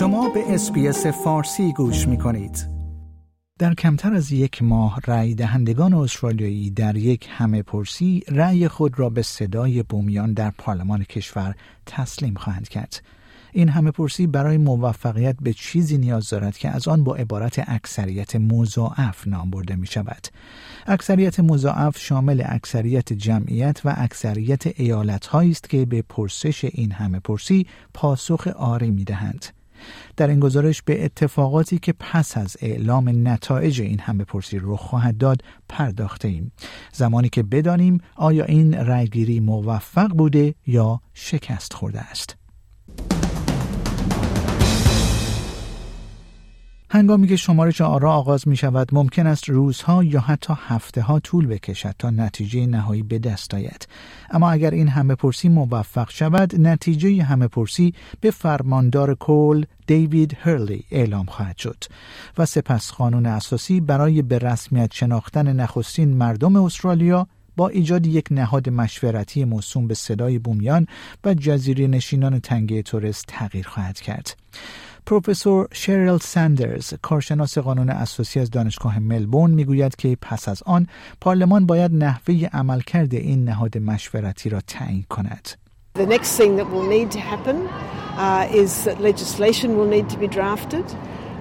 شما به SBS فارسی گوش می کنید. در کمتر از یک ماه رأی دهندگان استرالیایی در یک همه پرسی رأی خود را به صدای بومیان در پارلمان کشور تسلیم خواهند کرد. این همه پرسی برای موفقیت به چیزی نیاز دارد که از آن با عبارت اکثریت مضاعف نام برده می شود. اکثریت مضاعف شامل اکثریت جمعیت و اکثریت ایالت است که به پرسش این همه پرسی پاسخ آری می دهند. در این گزارش به اتفاقاتی که پس از اعلام نتایج این همه پرسی رخ خواهد داد پرداخته ایم زمانی که بدانیم آیا این رأیگیری موفق بوده یا شکست خورده است. هنگامی که شمارش آرا آغاز می شود ممکن است روزها یا حتی هفته ها طول بکشد تا نتیجه نهایی به دست آید اما اگر این همه پرسی موفق شود نتیجه همه پرسی به فرماندار کول دیوید هرلی اعلام خواهد شد و سپس قانون اساسی برای به رسمیت شناختن نخستین مردم استرالیا با ایجاد یک نهاد مشورتی موسوم به صدای بومیان و جزیره نشینان تنگه تورست تغییر خواهد کرد. پروفسور شریل سندرز کارشناس قانون اساسی از دانشگاه ملبورن می‌گوید که پس از آن پارلمان باید نحوه عملکرد این نهاد مشورتی را تعیین کند. The next thing that will need to happen uh, is that legislation will need to be drafted.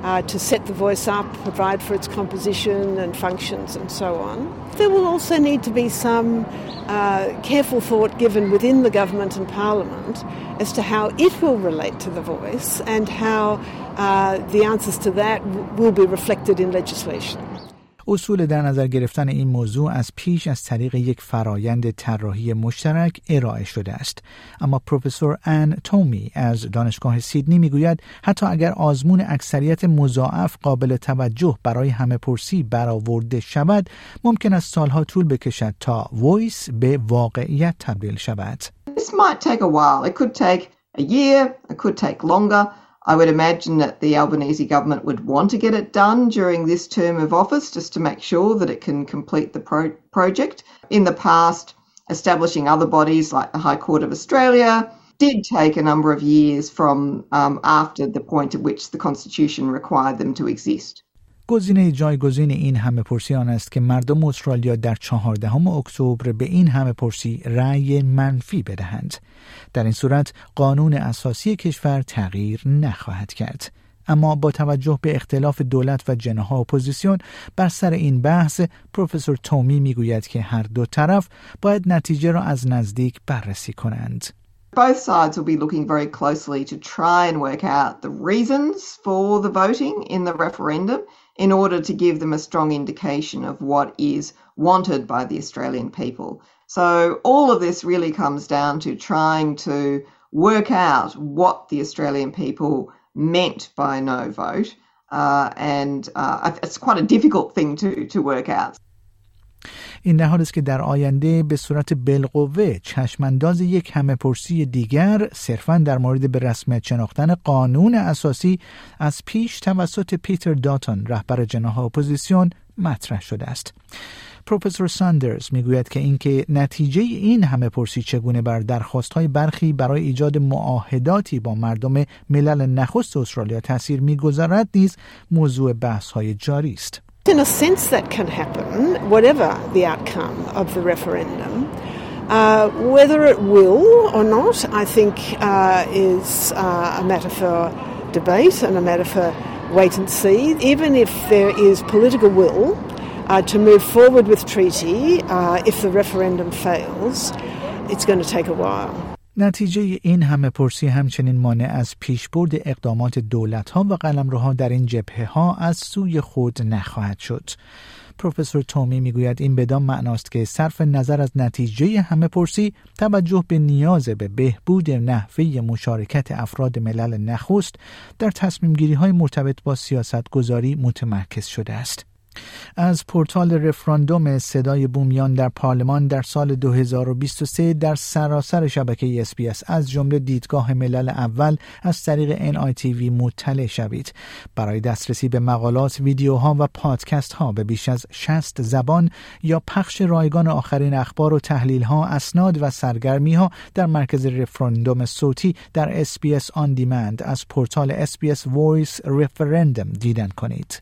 Uh, to set the voice up, provide for its composition and functions, and so on. There will also need to be some uh, careful thought given within the government and parliament as to how it will relate to the voice and how uh, the answers to that will be reflected in legislation. اصول در نظر گرفتن این موضوع از پیش از طریق یک فرایند طراحی مشترک ارائه شده است اما پروفسور ان تومی از دانشگاه سیدنی می‌گوید حتی اگر آزمون اکثریت مضاعف قابل توجه برای همه پرسی برآورده شود ممکن است سالها طول بکشد تا Voice به واقعیت تبدیل شود This might take a while. It could take a year, it could take longer. I would imagine that the Albanese government would want to get it done during this term of office just to make sure that it can complete the pro- project. In the past, establishing other bodies like the High Court of Australia did take a number of years from um, after the point at which the Constitution required them to exist. گزینه جایگزین این همه پرسی آن است که مردم استرالیا در چهاردهم اکتبر به این همه پرسی رأی منفی بدهند. در این صورت قانون اساسی کشور تغییر نخواهد کرد. اما با توجه به اختلاف دولت و جناح اپوزیسیون بر سر این بحث پروفسور تومی می‌گوید که هر دو طرف باید نتیجه را از نزدیک بررسی کنند. Both sides will be looking very closely to try and work out the reasons for the voting in the referendum. In order to give them a strong indication of what is wanted by the Australian people. So, all of this really comes down to trying to work out what the Australian people meant by no vote. Uh, and uh, it's quite a difficult thing to, to work out. این در حال است که در آینده به صورت بالقوه چشمانداز یک همه پرسی دیگر صرفا در مورد به رسمیت شناختن قانون اساسی از پیش توسط پیتر داتون رهبر جناح اپوزیسیون مطرح شده است. پروفسور ساندرز می‌گوید که اینکه نتیجه این همه پرسی چگونه بر درخواست های برخی برای ایجاد معاهداتی با مردم ملل نخست استرالیا تاثیر می‌گذارد نیز موضوع بحث های جاری است. In a sense, that can happen, whatever the outcome of the referendum. Uh, whether it will or not, I think, uh, is uh, a matter for debate and a matter for wait and see. Even if there is political will uh, to move forward with treaty, uh, if the referendum fails, it's going to take a while. نتیجه این همه پرسی همچنین مانع از پیشبرد اقدامات دولت ها و قلمروها در این جبهه ها از سوی خود نخواهد شد. پروفسور تومی می‌گوید این بدان معناست که صرف نظر از نتیجه همه پرسی توجه به نیاز به بهبود نحوه مشارکت افراد ملل نخست در تصمیم گیری های مرتبط با سیاست گذاری متمرکز شده است. از پورتال رفراندوم صدای بومیان در پارلمان در سال 2023 در سراسر شبکه SBS از جمله دیدگاه ملل اول از طریق NITV مطلع شوید. برای دسترسی به مقالات ویدیوها و پادکست ها به بیش از 60 زبان یا پخش رایگان آخرین اخبار و تحلیل ها اسناد و سرگرمی ها در مرکز رفراندوم صوتی در SBS On Demand از پورتال SBS Voice Referendum دیدن کنید.